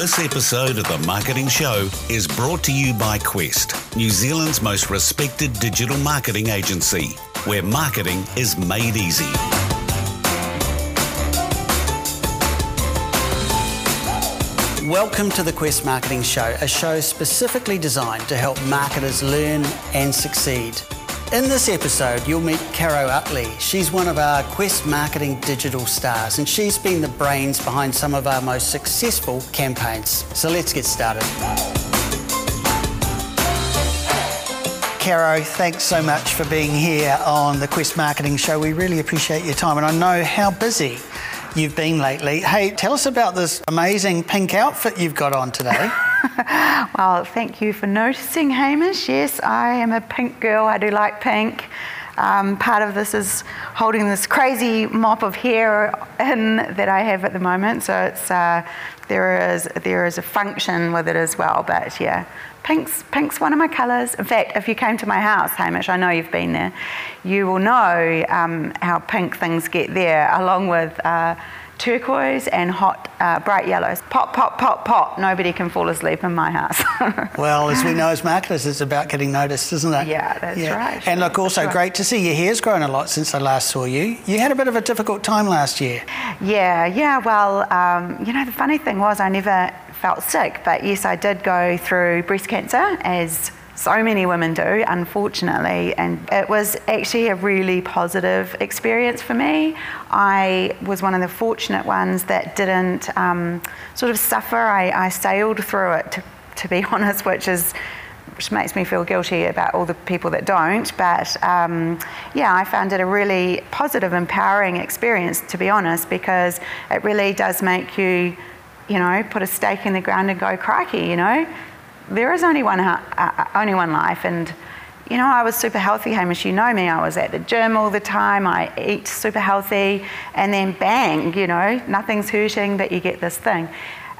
This episode of The Marketing Show is brought to you by Quest, New Zealand's most respected digital marketing agency, where marketing is made easy. Welcome to the Quest Marketing Show, a show specifically designed to help marketers learn and succeed. In this episode, you'll meet Caro Uttley. She's one of our Quest Marketing digital stars, and she's been the brains behind some of our most successful campaigns. So let's get started. Caro, thanks so much for being here on the Quest Marketing Show. We really appreciate your time, and I know how busy you've been lately. Hey, tell us about this amazing pink outfit you've got on today. well, thank you for noticing, Hamish. Yes, I am a pink girl. I do like pink. Um, part of this is holding this crazy mop of hair in that I have at the moment. So it's uh, there is there is a function with it as well. But yeah, pink's pink's one of my colours. In fact, if you came to my house, Hamish, I know you've been there, you will know um, how pink things get there, along with. Uh, turquoise and hot uh, bright yellows. Pop, pop, pop, pop. Nobody can fall asleep in my house. well, as we know as marketers, it's about getting noticed, isn't it? Yeah, that's yeah. right. And look, also right. great to see your hair's grown a lot since I last saw you. You had a bit of a difficult time last year. Yeah, yeah. Well, um, you know, the funny thing was I never felt sick, but yes, I did go through breast cancer as so many women do, unfortunately. And it was actually a really positive experience for me. I was one of the fortunate ones that didn't um, sort of suffer. I, I sailed through it, to, to, be honest, which is which makes me feel guilty about all the people that don't. But um, yeah, I found it a really positive, empowering experience, to be honest, because it really does make you, you know, put a stake in the ground and go, crikey, you know, there is only one, uh, uh, only one life. And, you know, I was super healthy, Hamish. You know me. I was at the gym all the time. I eat super healthy. And then bang, you know, nothing's hurting, but you get this thing.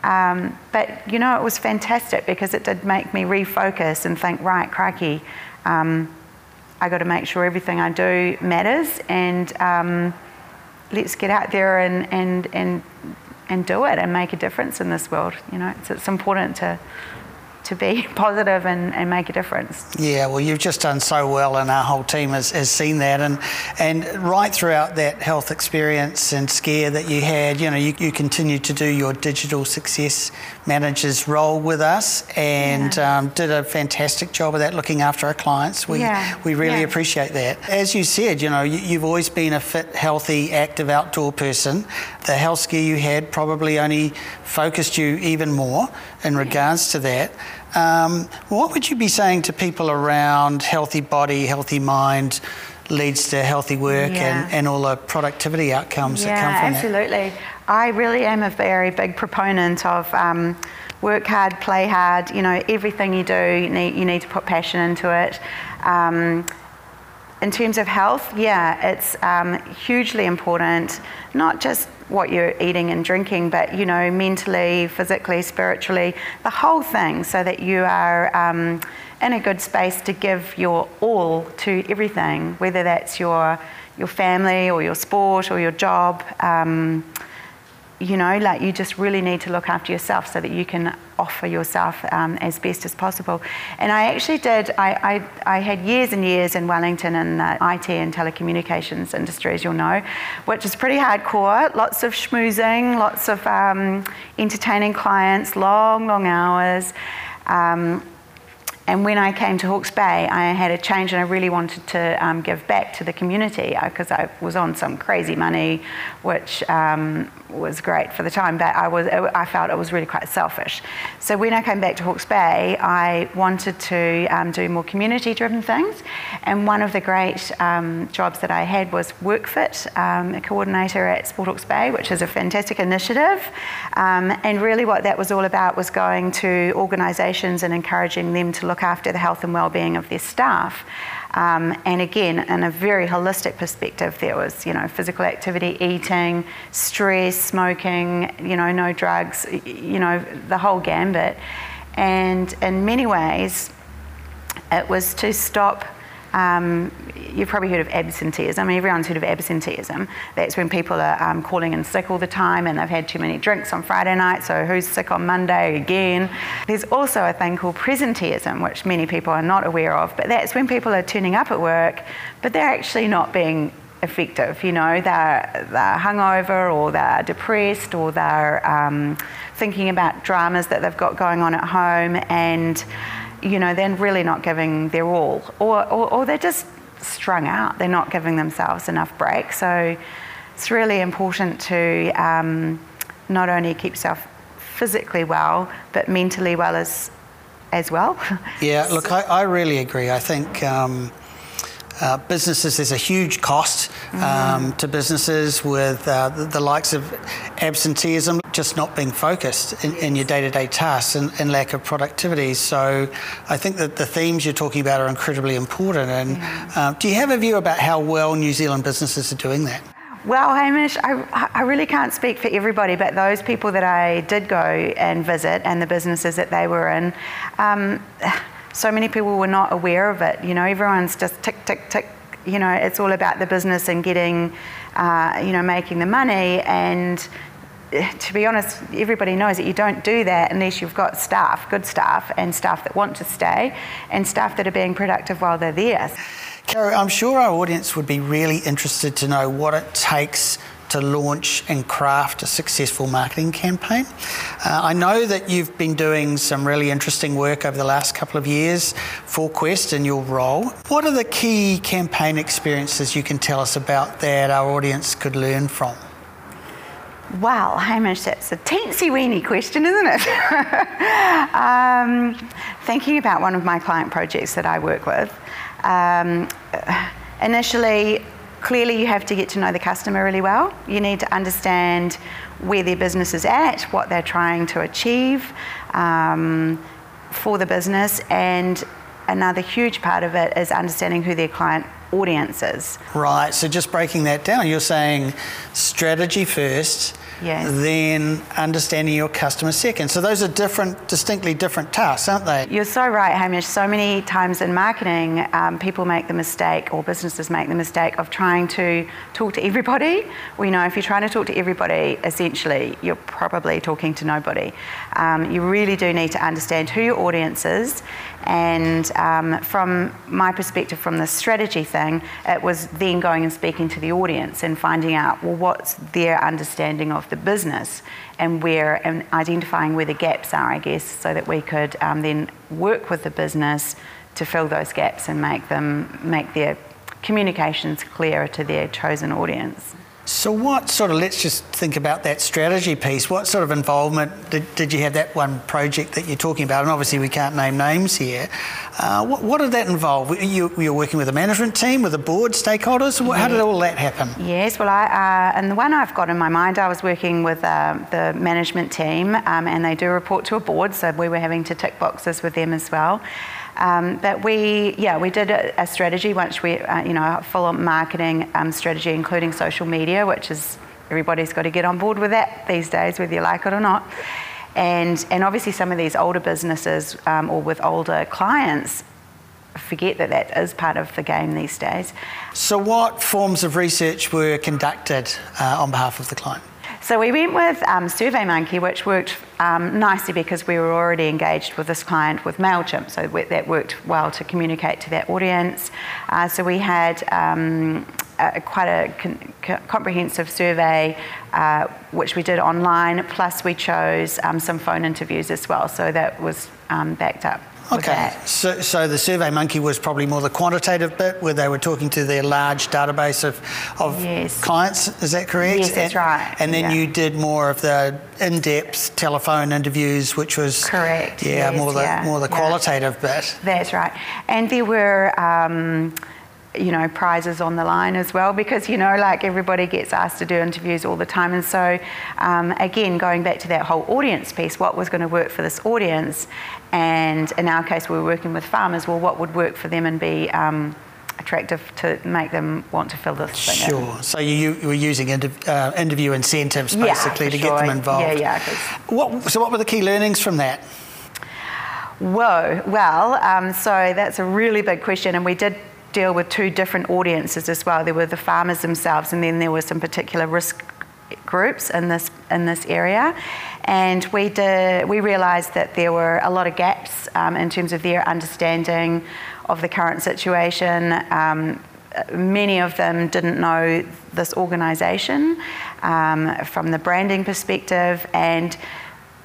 Um, but, you know, it was fantastic because it did make me refocus and think, right, crikey, um, I got to make sure everything I do matters and um, let's get out there and, and, and, and do it and make a difference in this world. You know, it's, it's important to to be positive and, and make a difference. Yeah, well, you've just done so well, and our whole team has, has seen that. And and right throughout that health experience and scare that you had, you know, you, you continued to do your digital success manager's role with us and yeah. um, did a fantastic job of that, looking after our clients. We, yeah. we really yeah. appreciate that. As you said, you know, you, you've always been a fit, healthy, active outdoor person. The health scare you had probably only focused you even more in regards to that. Um, what would you be saying to people around healthy body, healthy mind? Leads to healthy work yeah. and, and all the productivity outcomes yeah, that come from absolutely. that. I really am a very big proponent of um, work hard, play hard. You know, everything you do, you need, you need to put passion into it. Um, in terms of health, yeah, it's um, hugely important, not just what you're eating and drinking, but you know, mentally, physically, spiritually, the whole thing, so that you are um, in a good space to give your all to everything, whether that's your your family or your sport or your job. Um, you know, like you just really need to look after yourself so that you can offer yourself um, as best as possible. And I actually did, I, I, I, had years and years in Wellington in the IT and telecommunications industry, as you'll know, which is pretty hardcore. Lots of schmoozing, lots of um, entertaining clients, long, long hours. Um, and when I came to Hawke's Bay, I had a change and I really wanted to um, give back to the community because uh, I was on some crazy money, which um, was great for the time, but I, was, I felt it was really quite selfish. So when I came back to Hawke's Bay, I wanted to um, do more community driven things. And one of the great um, jobs that I had was WorkFit, um, a coordinator at Sport Hawke's Bay, which is a fantastic initiative. Um, and really, what that was all about was going to organisations and encouraging them to look look after the health and well-being of their staff. Um, and again, in a very holistic perspective, there was, you know, physical activity, eating, stress, smoking, you know, no drugs, you know, the whole gambit. And in many ways, it was to stop um, you've probably heard of absenteeism. I mean, everyone's heard of absenteeism. That's when people are um, calling in sick all the time and they've had too many drinks on Friday night, so who's sick on Monday again? There's also a thing called presenteeism, which many people are not aware of, but that's when people are turning up at work, but they're actually not being effective. You know, they're, they're hungover or they're depressed or they're um, thinking about dramas that they've got going on at home and you know, they're really not giving their all, or, or, or, they're just strung out. They're not giving themselves enough break. So it's really important to um, not only keep yourself physically well, but mentally well as as well. Yeah, look, I, I really agree. I think. Um, uh, businesses, there's a huge cost um, mm-hmm. to businesses with uh, the, the, likes of absenteeism, just not being focused in, in your day to day tasks and, and, lack of productivity. So I think that the themes you're talking about are incredibly important. And uh, do you have a view about how well New Zealand businesses are doing that? Well, Hamish, I, I, really can't speak for everybody, but those people that I did go and visit and the businesses that they were in, um, so many people were not aware of it. You know, everyone's just tick, tick, tick. You know, it's all about the business and getting, uh, you know, making the money. And eh, to be honest, everybody knows that you don't do that unless you've got staff, good staff, and staff that want to stay, and staff that are being productive while they're there. Caro, I'm sure our audience would be really interested to know what it takes to launch and craft a successful marketing campaign. Uh, I know that you've been doing some really interesting work over the last couple of years for Quest in your role. What are the key campaign experiences you can tell us about that our audience could learn from? Wow, Hamish, that's a teensy weeny question, isn't it? um, thinking about one of my client projects that I work with, um, initially Clearly, you have to get to know the customer really well. You need to understand where their business is at, what they're trying to achieve um, for the business, and another huge part of it is understanding who their client audience is. Right, so just breaking that down, you're saying strategy first, Yes. then understanding your customer second. So those are different, distinctly different tasks, aren't they? You're so right, Hamish. So many times in marketing, um, people make the mistake, or businesses make the mistake of trying to talk to everybody. We know if you're trying to talk to everybody, essentially, you're probably talking to nobody. Um, you really do need to understand who your audience is and um, from my perspective, from the strategy thing, it was then going and speaking to the audience and finding out, well, what's their understanding of the business and where, and identifying where the gaps are, I guess, so that we could um, then work with the business to fill those gaps and make them, make their communications clearer to their chosen audience. So, what sort of, let's just think about that strategy piece. What sort of involvement did, did you have that one project that you're talking about? And obviously, we can't name names here. Uh, what, what, did that involve? You, were you working with a management team, with a board, stakeholders? How did all that happen? Yes, well, I, uh, and the one I've got in my mind, I was working with uh, the management team, um, and they do report to a board, so we were having to tick boxes with them as well. Um, but we, yeah, we did a, a strategy once we, uh, you know, a full marketing um, strategy, including social media, which is everybody's got to get on board with that these days, whether you like it or not. And, and obviously, some of these older businesses um, or with older clients forget that that is part of the game these days. So, what forms of research were conducted uh, on behalf of the client? So we went with um, SurveyMonkey, which worked um, nicely because we were already engaged with this client with MailChimp, so that worked well to communicate to that audience. Uh, so we had um, a, quite a con- comprehensive survey, uh, which we did online, plus we chose um, some phone interviews as well, so that was um, backed up. Okay, so, so the SurveyMonkey was probably more the quantitative bit where they were talking to their large database of, of yes. clients, is that correct? Yes, that's and, right. And then yeah. you did more of the in-depth telephone interviews, which was correct. Yeah, yes, more the yeah, more the yeah. qualitative bit. That's right. And there were. Um, you know, prizes on the line as well because, you know, like everybody gets asked to do interviews all the time. And so, um, again, going back to that whole audience piece, what was going to work for this audience? And in our case, we were working with farmers. Well, what would work for them and be um, attractive to make them want to fill this thing Sure. In. So you, you were using interv- uh, interview incentives basically yeah, to sure. get them involved. Yeah, yeah. What, so what were the key learnings from that? Whoa, well, um, so that's a really big question, and we did deal with two different audiences as well. There were the farmers themselves, and then there were some particular risk groups in this in this area, and we did we realised that there were a lot of gaps um, in terms of their understanding of the current situation. Um, many of them didn't know this organisation um, from the branding perspective, and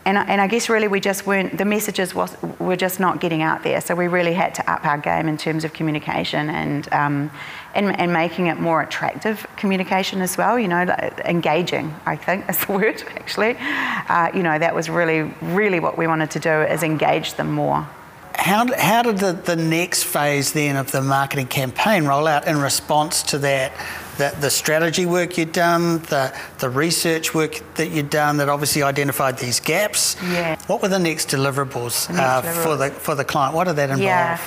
and, and I guess really we just weren't, the messages was, were just not getting out there. So we really had to up our game in terms of communication and, um, and, and, making it more attractive communication as well, you know, engaging, I think is the word actually. Uh, you know, that was really, really what we wanted to do is engage them more. How, how did the, the next phase then of the marketing campaign roll out in response to that the, the strategy work you'd done, the, the research work that you'd done that obviously identified these gaps. Yeah. What were the next deliverables, next uh, deliverables. for, the, for the client? What did that involve? Yeah.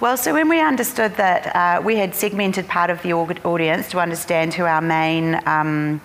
Well, so when we understood that uh, we had segmented part of the audience to understand who our main um,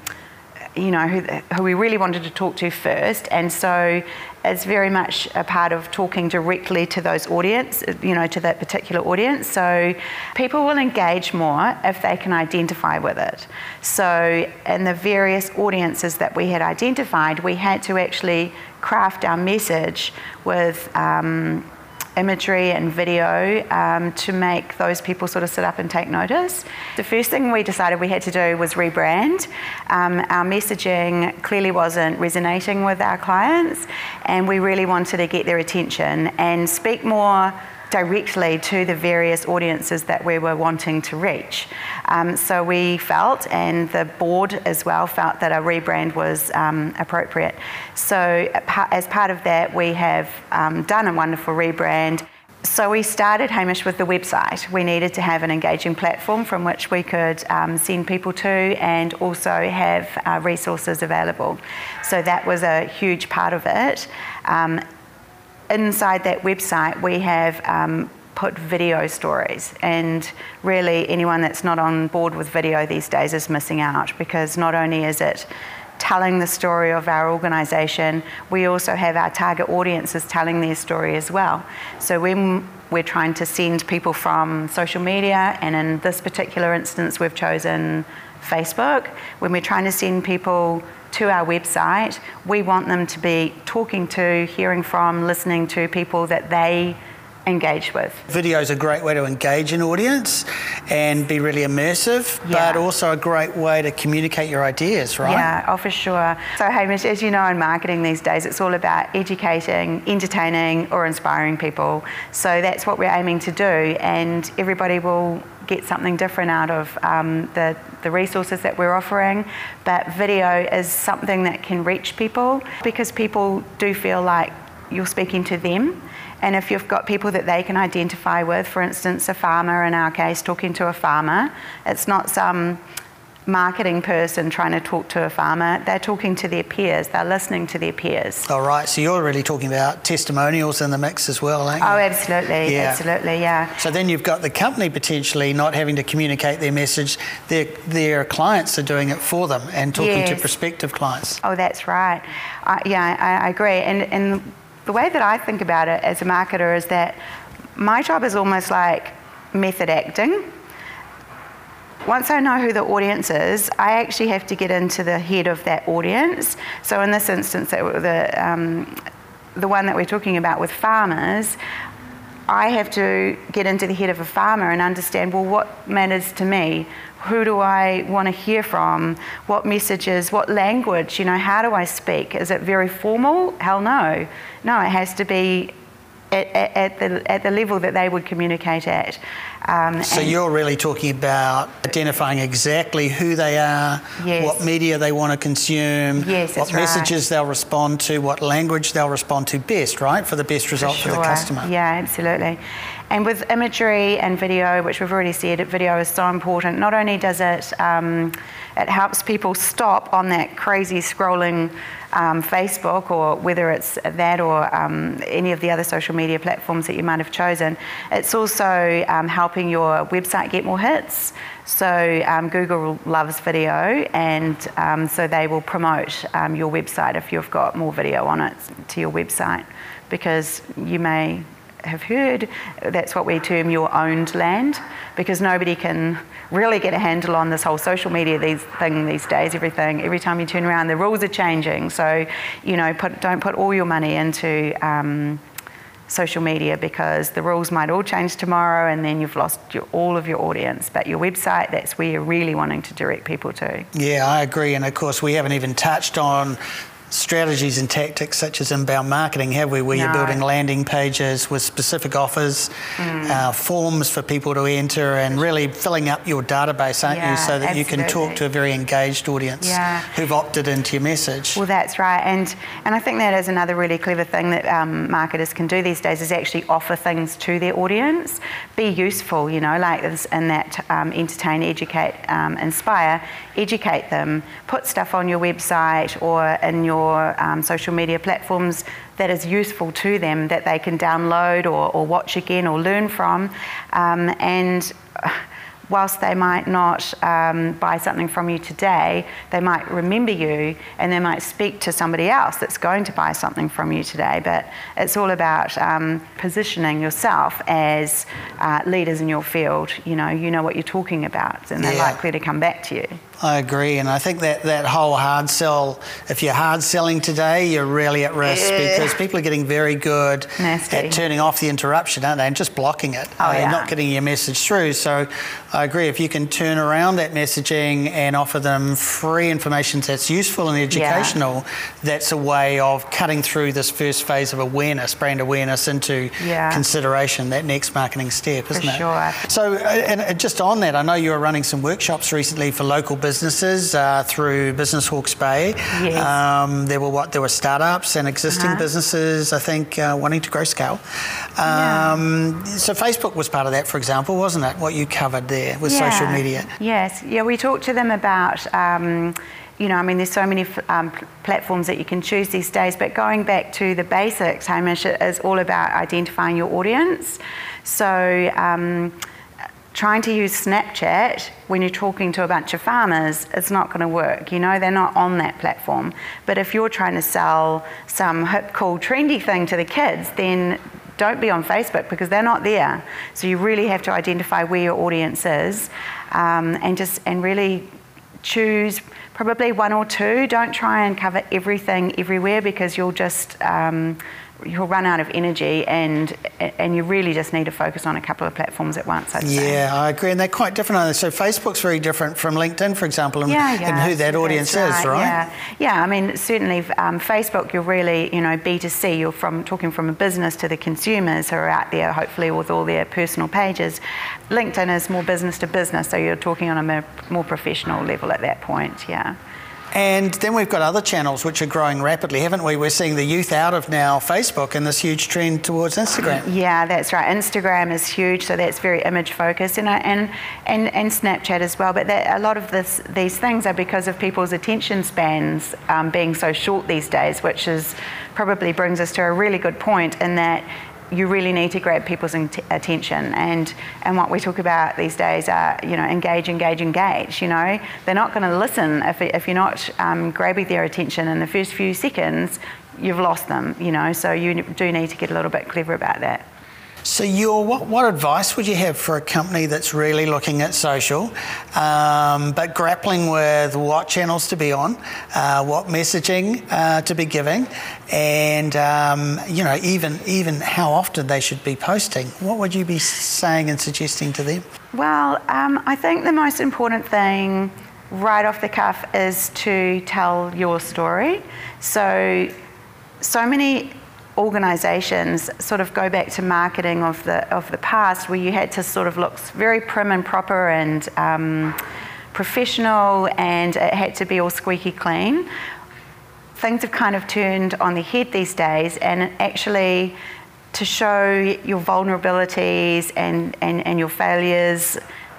you know, who, who, we really wanted to talk to first. And so it's very much a part of talking directly to those audience, you know, to that particular audience. So people will engage more if they can identify with it. So in the various audiences that we had identified, we had to actually craft our message with um, imagery and video um, to make those people sort of sit up and take notice. The first thing we decided we had to do was rebrand. Um, our messaging clearly wasn't resonating with our clients, and we really wanted to get their attention and speak more directly to the various audiences that we were wanting to reach. Um, so we felt, and the board as well felt, that a rebrand was um, appropriate. So as part of that, we have um, done a wonderful rebrand. So we started, Hamish, with the website. We needed to have an engaging platform from which we could um, send people to and also have uh, resources available. So that was a huge part of it. Um, inside that website, we have um, put video stories. And really, anyone that's not on board with video these days is missing out because not only is it telling the story of our organisation, we also have our target audiences telling their story as well. So when we're trying to send people from social media, and in this particular instance, we've chosen Facebook, when we're trying to send people to our website, we want them to be talking to, hearing from, listening to people that they engage with. Video is a great way to engage an audience and be really immersive, yeah. but also a great way to communicate your ideas, right? Yeah, oh, for sure. So, Hamish, as you know, in marketing these days, it's all about educating, entertaining, or inspiring people. So, that's what we're aiming to do, and everybody will get something different out of um, the, the resources that we're offering. But video is something that can reach people because people do feel like you're speaking to them. And if you've got people that they can identify with, for instance, a farmer in our case, talking to a farmer, it's not some marketing person trying to talk to a farmer, they're talking to their peers, they're listening to their peers. All right, so you're really talking about testimonials in the mix as well, aren't you? Oh, absolutely, yeah. absolutely, yeah. So then you've got the company potentially not having to communicate their message, their, their clients are doing it for them and talking yes. to prospective clients. Oh, that's right. Uh, yeah, I, I agree. And, and the way that I think about it as a marketer is that my job is almost like method acting once I know who the audience is, I actually have to get into the head of that audience. So in this instance, the, um, the one that we're talking about with farmers, I have to get into the head of a farmer and understand, well, what matters to me? Who do I want to hear from? What messages? What language? You know, how do I speak? Is it very formal? Hell no. No, it has to be at, at, the, at the level that they would communicate at. Um, so you're really talking about identifying exactly who they are, yes. what media they want to consume, yes, what messages right. they'll respond to, what language they'll respond to best, right, for the best result for, sure. for the customer. Yeah, absolutely. And with imagery and video, which we've already said, video is so important. Not only does it um, it helps people stop on that crazy scrolling um, Facebook or whether it's that or um, any of the other social media platforms that you might have chosen. It's also um, helping your website get more hits. So um, Google loves video, and um, so they will promote your website if you've got more video on it to your website, because you may have heard, that's what we term your owned land, because nobody can really get a handle on this whole social media these thing these days. Everything, every time you turn around, the rules are changing. So, you know, put, don't put all your money into um, social media because the rules might all change tomorrow and then you've lost your, all of your audience. But your website, that's where you're really wanting to direct people to. Yeah, I agree. And of course, we haven't even touched on strategies and tactics such as inbound marketing, have we? Where no. you're building landing pages with specific offers, mm. uh, forms for people to enter, and really filling up your database, aren't yeah, you? So that absolutely. you can talk to a very engaged audience yeah. who've opted into your message. Well, that's right. And, and I think that is another really clever thing that um, marketers can do these days is actually offer things to their audience, be useful, you know, like this, in that um, entertain, educate, um, inspire, educate them, put stuff on your website or in your your um, social media platforms that is useful to them that they can download or, or watch again or learn from. Um, and whilst they might not um, buy something from you today, they might remember you and they might speak to somebody else that's going to buy something from you today. But it's all about um, positioning yourself as uh, leaders in your field. You know, you know what you're talking about, and they're yeah. likely to come back to you. I agree, and I think that that whole hard sell. If you're hard selling today, you're really at risk yeah. because people are getting very good Nasty. at turning off the interruption, aren't they, and just blocking it, oh, yeah. not getting your message through. So, I agree. If you can turn around that messaging and offer them free information that's useful and educational, yeah. that's a way of cutting through this first phase of awareness, brand awareness, into consideration. That next marketing step, isn't for it? Sure. So, uh, and just on that, I know you were running some workshops recently for local businesses businesses uh, through Business Hawke's Bay. Yes. Um, there were what there were startups and existing uh-huh. businesses, I think, uh, wanting to grow scale. Um, yeah. So Facebook was part of that, for example, wasn't it? What you covered there with yeah. social media. Yes. Yeah, we talked to them about. Um, you know, I mean, there's so many um, platforms that you can choose these days, but going back to the basics, Hamish, it is all about identifying your audience. So, um, trying to use Snapchat when you're talking to a bunch of farmers, it's not going to work. You know, they're not on that platform. But if you're trying to sell some hip, cool, trendy thing to the kids, then don't be on Facebook because they're not there. So you really have to identify where your audience is um, and just and really choose probably one or two. Don't try and cover everything everywhere because you'll just um, you'll run out of energy and and you really just need to focus on a couple of platforms at once I'd yeah say. I agree and they're quite different. So Facebook's very different from LinkedIn for example and, yeah, yeah, and who that audience right, is right? yeah. Yeah I mean certainly um, Facebook you're really you know B2C you're from talking from a business to the consumers who are out there hopefully with all their personal pages. LinkedIn is more business to business so you're talking on a more professional level at that point yeah and then we've got other channels which are growing rapidly, haven't we? We're seeing the youth out of now Facebook and this huge trend towards Instagram. Yeah, that's right. Instagram is huge, so that's very image focused, and and and, and Snapchat as well. But that, a lot of this, these things are because of people's attention spans um, being so short these days, which is probably brings us to a really good point in that you really need to grab people's attention. And and what we talk about these days are you know engage engage engage you know? They're not going to listen if, if you're not um, grabbing their attention. In the first few seconds you've lost them you know? So you do need to get a little bit clever about that so, your what, what advice would you have for a company that's really looking at social, um, but grappling with what channels to be on, uh, what messaging uh, to be giving, and um, you know even even how often they should be posting? What would you be saying and suggesting to them? Well, um, I think the most important thing right off the cuff is to tell your story. So, so many organisations sort of go back to marketing of the of the past, where you had to sort of look very prim and proper and um, professional, and it had to be all squeaky clean. Things have kind of turned on their head these days, and actually to show your vulnerabilities and, and, and your failures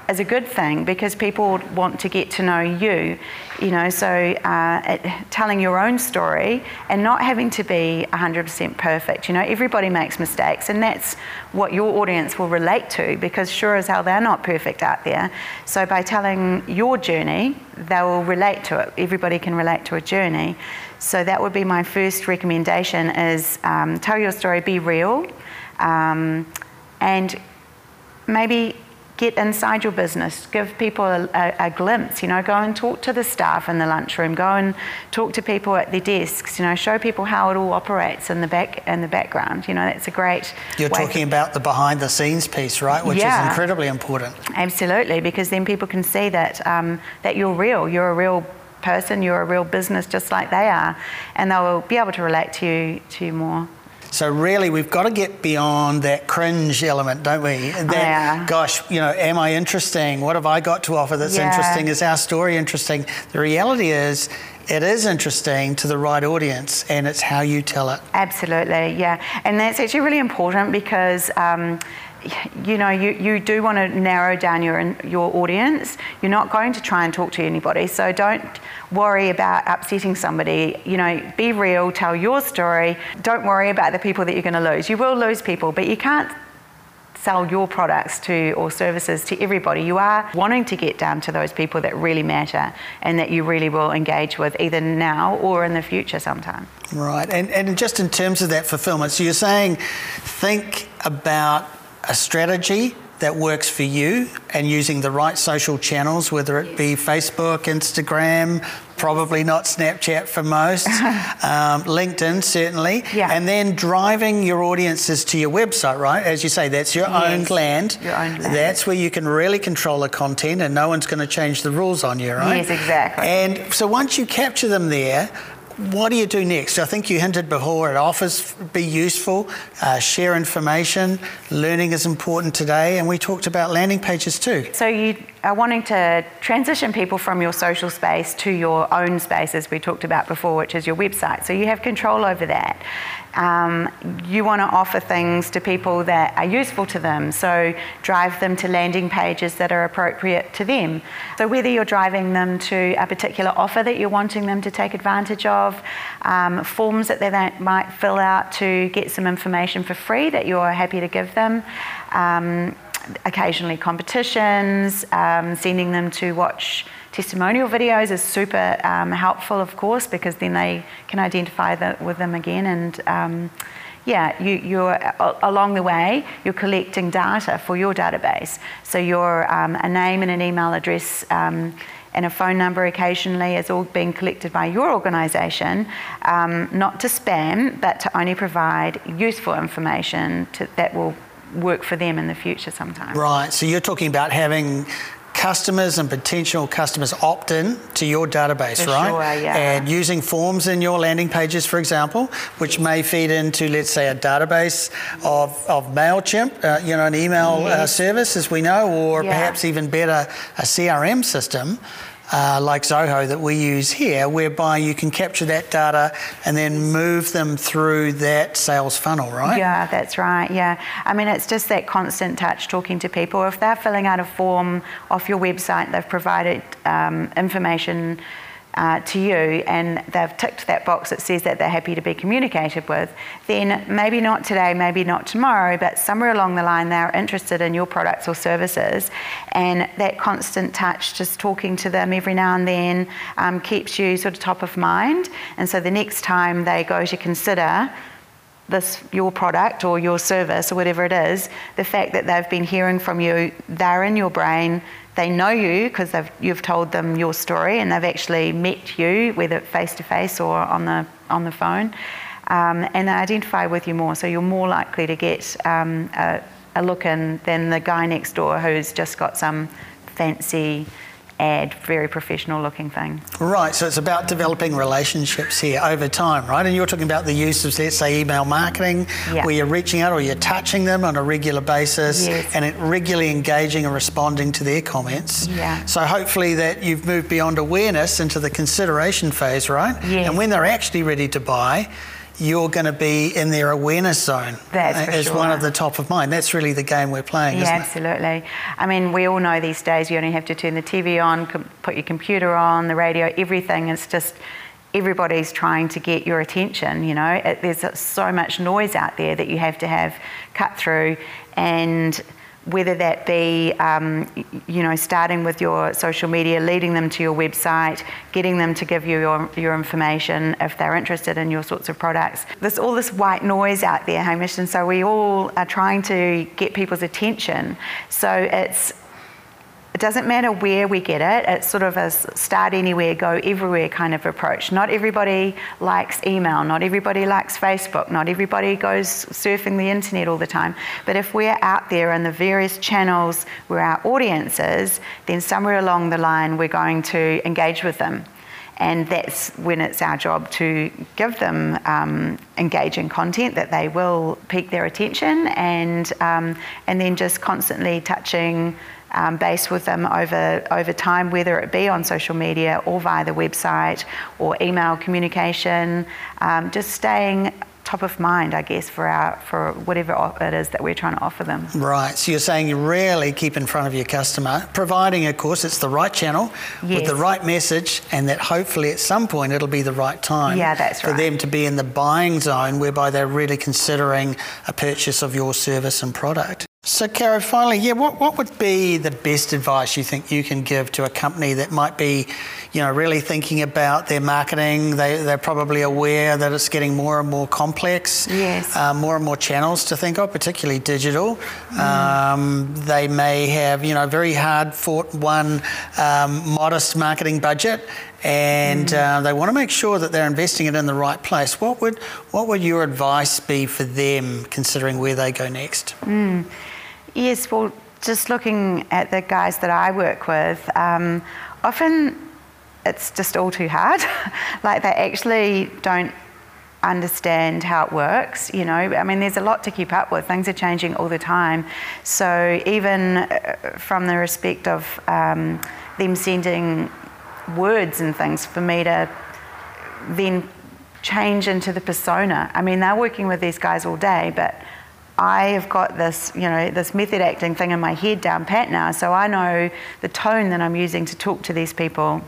as a good thing because people want to get to know you, you know. So uh, it, telling your own story and not having to be 100% perfect. You know, everybody makes mistakes, and that's what your audience will relate to because sure as hell they're not perfect out there. So by telling your journey, they will relate to it. Everybody can relate to a journey. So that would be my first recommendation: is um, tell your story, be real. Um, and maybe get inside your business, give people a, a, a, glimpse, you know, go and talk to the staff in the lunchroom, go and talk to people at their desks, you know, show people how it all operates in the back in the background. You know, that's a great You're talking about the behind the scenes piece, right? Which yeah, is incredibly important. Absolutely, because then people can see that um, that you're real, you're a real person, you're a real business just like they are, and they'll be able to relate to you to you more. So really, we've got to get beyond that cringe element, don't we? That, yeah. gosh, you know, am I interesting? What have I got to offer that's yeah. interesting? Is our story interesting? The reality is, it is interesting to the right audience and it's how you tell it. Absolutely, yeah. And that's actually really important because. Um, you know, you, you do want to narrow down your, your audience. You're not going to try and talk to anybody. So don't worry about upsetting somebody. You know, be real, tell your story. Don't worry about the people that you're going to lose. You will lose people, but you can't sell your products to or services to everybody. You are wanting to get down to those people that really matter and that you really will engage with either now or in the future sometime. Right. And, and just in terms of that fulfillment, so you're saying think about a strategy that works for you and using the right social channels, whether it be Facebook, Instagram, probably not Snapchat for most, um, LinkedIn certainly, yeah. and then driving your audiences to your website, right? As you say, that's your yes. owned land. Your owned land. That's where you can really control the content and no one's going to change the rules on you, right? Yes, exactly. And so once you capture them there, what do you do next? I think you hinted before it offers be useful, uh, share information, learning is important today, and we talked about landing pages too. So you are wanting to transition people from your social space to your own space, as we talked about before, which is your website. So you have control over that. Um, you want to offer things to people that are useful to them, so drive them to landing pages that are appropriate to them. So, whether you're driving them to a particular offer that you're wanting them to take advantage of, um, forms that they might fill out to get some information for free that you're happy to give them. Um, occasionally competitions, um, sending them to watch testimonial videos is super um, helpful, of course, because then they can identify the, with them again. And um, yeah, you, are along the way, you're collecting data for your database. So your um, a name and an email address. Um, and a phone number occasionally is all being collected by your organisation, um, not to spam, but to only provide useful information to, that will work for them in the future sometimes. Right. So you're talking about having customers and potential customers opt in to your database, for right? Sure, yeah. And using forms in your landing pages, for example, which may feed into, let's say, a database of, of MailChimp, uh, you know, an email uh, yes. uh, service, as we know, or yeah. perhaps even better, a CRM system uh, like Zoho that we use here, whereby you can capture that data and then move them through that sales funnel, right? Yeah, that's right. Yeah. I mean, it's just that constant touch talking to people. If they're filling out a form off your website, they've provided um, information uh, to you and they've ticked that box that says that they're happy to be communicated with, then maybe not today, maybe not tomorrow, but somewhere along the line they're interested in your products or services. And that constant touch, just talking to them every now and then, um, keeps you sort of top of mind. And so the next time they go to consider, this your product or your service or whatever it is, the fact that they've been hearing from you, they're in your brain, they know you because you've told them your story and they've actually met you, whether face to face or on the on the phone, um, and they identify with you more. So you're more likely to get um, a, a look in than the guy next door who's just got some fancy ad, very professional looking thing. Right, so it's about developing relationships here over time, right? And you're talking about the use of, let's say, email marketing, yeah. where you're reaching out or you're touching them on a regular basis yes. and regularly engaging and responding to their comments. Yeah. So hopefully that you've moved beyond awareness into the consideration phase, right? Yes. And when they're actually ready to buy, you're going to be in their awareness zone That's as sure. one of the top of mind. That's really the game we're playing, yeah, absolutely. I mean, we all know these days you only have to turn the TV on, put your computer on, the radio, everything. It's just everybody's trying to get your attention. You know, it, there's so much noise out there that you have to have cut through, and whether that be, um, you know, starting with your social media, leading them to your website, getting them to give you your, your information if they're interested in your sorts of products. There's all this white noise out there, Hamish, and so we all are trying to get people's attention. So it's it doesn't matter where we get it, it's sort of a start anywhere, go everywhere kind of approach. Not everybody likes email, not everybody likes Facebook, not everybody goes surfing the internet all the time. But if we're out there in the various channels where our audience is, then somewhere along the line we're going to engage with them. And that's when it's our job to give them um, engaging content that they will pique their attention and, um, and then just constantly touching um, base with them over, over time, whether it be on social media or via the website or email communication, um, just staying top of mind, I guess, for our for whatever it is that we're trying to offer them. Right. So you're saying you really keep in front of your customer, providing, of course, it's the right channel yes. with the right message, and that hopefully at some point it'll be the right time. Yeah, that's for right. them to be in the buying zone, whereby they're really considering a purchase of your service and product. So, Caro, finally, yeah, what, what would be the best advice you think you can give to a company that might be, you know, really thinking about their marketing? They, they're probably aware that it's getting more and more complex. Yes. Uh, more and more channels to think of, particularly digital. Mm. Um, they may have, you know, very hard fought one um, modest marketing budget and mm. uh, they want to make sure that they're investing it in the right place. What would what would your advice be for them, considering where they go next? Mm. Yes, well, just looking at the guys that I work with, um, often it's just all too hard. like they actually don't understand how it works. You know, I mean, there's a lot to keep up with. Things are changing all the time. So even uh, from the respect of um, them sending words and things for me to then change into the persona. I mean, they're working with these guys all day, but I have got this, you know, this method acting thing in my head down pat now, so I know the tone that I'm using to talk to these people.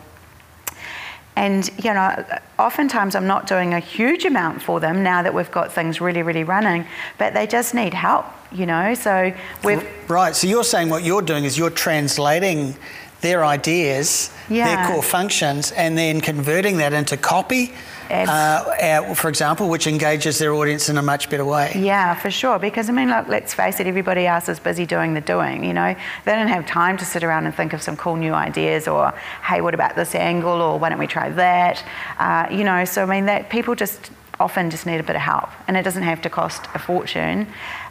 And, you know, oftentimes I'm not doing a huge amount for them now that we've got things really, really running, but they just need help, you know, so we've. Right, so you're saying what you're doing is you're translating their ideas, yeah. their core functions, and then converting that into copy uh, for example, which engages their audience in a much better way. Yeah, for sure. Because I mean, look, let's face it, everybody else is busy doing the doing. You know, they don't have time to sit around and think of some cool new ideas, or hey, what about this angle, or why don't we try that? Uh, you know, so I mean, that people just often just need a bit of help, and it doesn't have to cost a fortune.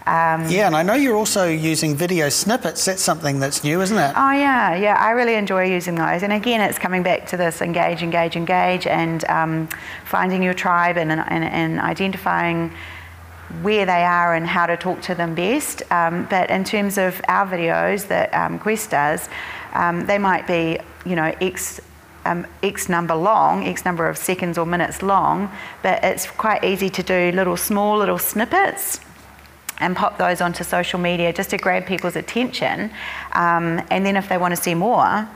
Um, yeah, and I know you're also using video snippets. That's something that's new, isn't it? Oh, yeah, yeah. I really enjoy using those. And again, it's coming back to this engage, engage, engage, and um, finding your tribe and, and, and, identifying where they are and how to talk to them best. Um, but in terms of our videos that um, Quest does, um, they might be, you know, X um, X number long, X number of seconds or minutes long, but it's quite easy to do little small little snippets and pop those onto social media just to grab people's attention. Um, and then if they want to see more,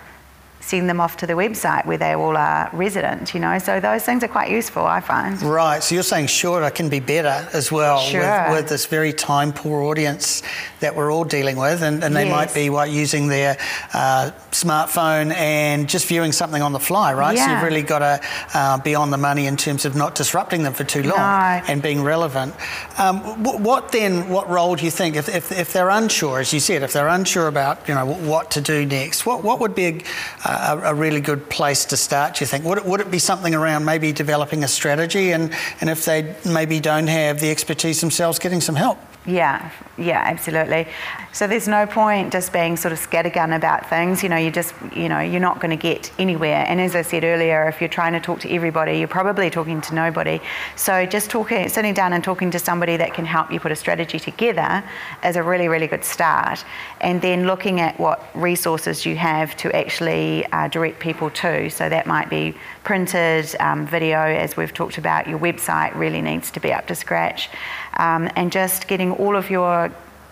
send them off to the website where they all are resident, you know. So those things are quite useful, I find. Right. So you're saying shorter can be better as well sure. with, with, this very time poor audience that we're all dealing with, and, and they yes. might be what using their uh, smartphone and just viewing something on the fly, right? Yeah. So you've really got to uh, be on the money in terms of not disrupting them for too long no. and being relevant. Um, what then? What role do you think if, if, if, they're unsure, as you said, if they're unsure about you know what to do next? What what would be a, a, a, really good place to start, do you think? Would it, would it be something around maybe developing a strategy and, and if they maybe don't have the expertise themselves, getting some help? Yeah, yeah, absolutely. So there's no point just being sort of scattergun about things. You know, you just, you know, you're not going to get anywhere. And as I said earlier, if you're trying to talk to everybody, you're probably talking to nobody. So just talking, sitting down and talking to somebody that can help you put a strategy together is a really, really good start. And then looking at what resources you have to actually uh, direct people to. So that might be printed, um, video, as we've talked about. Your website really needs to be up to scratch um, and just getting all of your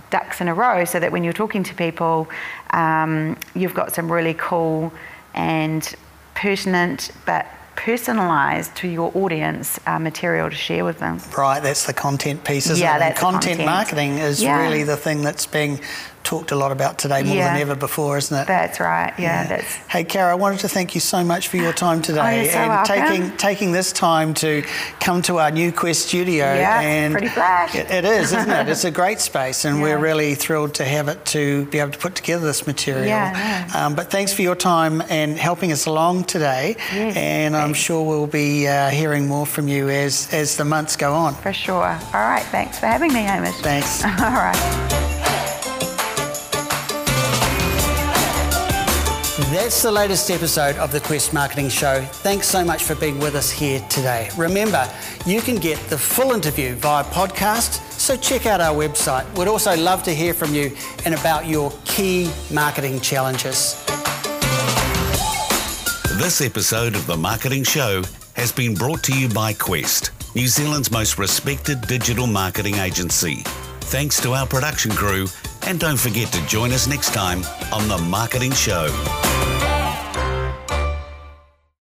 ducks in a row so that when you're talking to people, um, you've got some really cool and pertinent but personalised to your audience uh, material to share with them. Right, that's the content piece, isn't Yeah, it? that's and the content, content. marketing is Yeah. really the thing that's being talked a lot about today more Yeah. than ever before, isn't it? That's right. Yeah, that's Hey, Caro, I wanted to thank you so much for your time today Oh, so and welcome. taking taking this time to come to our new Quest studio. Yeah, and pretty flash. It, it is, isn't it? It's a great space, and we're really thrilled to have it to be able to put together this material. Yeah, Um, but thanks for your time and helping us along today. Yes, and I'm sure we'll be uh, hearing more from you as as the months go on. for sure. All right. Thanks for having me, Hamish. Thanks. All right. That's the latest episode of the Quest Marketing Show. Thanks so much for being with us here today. Remember, you can get the full interview via podcast, so check out our website. We'd also love to hear from you and about your key marketing challenges. This episode of The Marketing Show has been brought to you by Quest, New Zealand's most respected digital marketing agency. Thanks to our production crew, and don't forget to join us next time on The Marketing Show.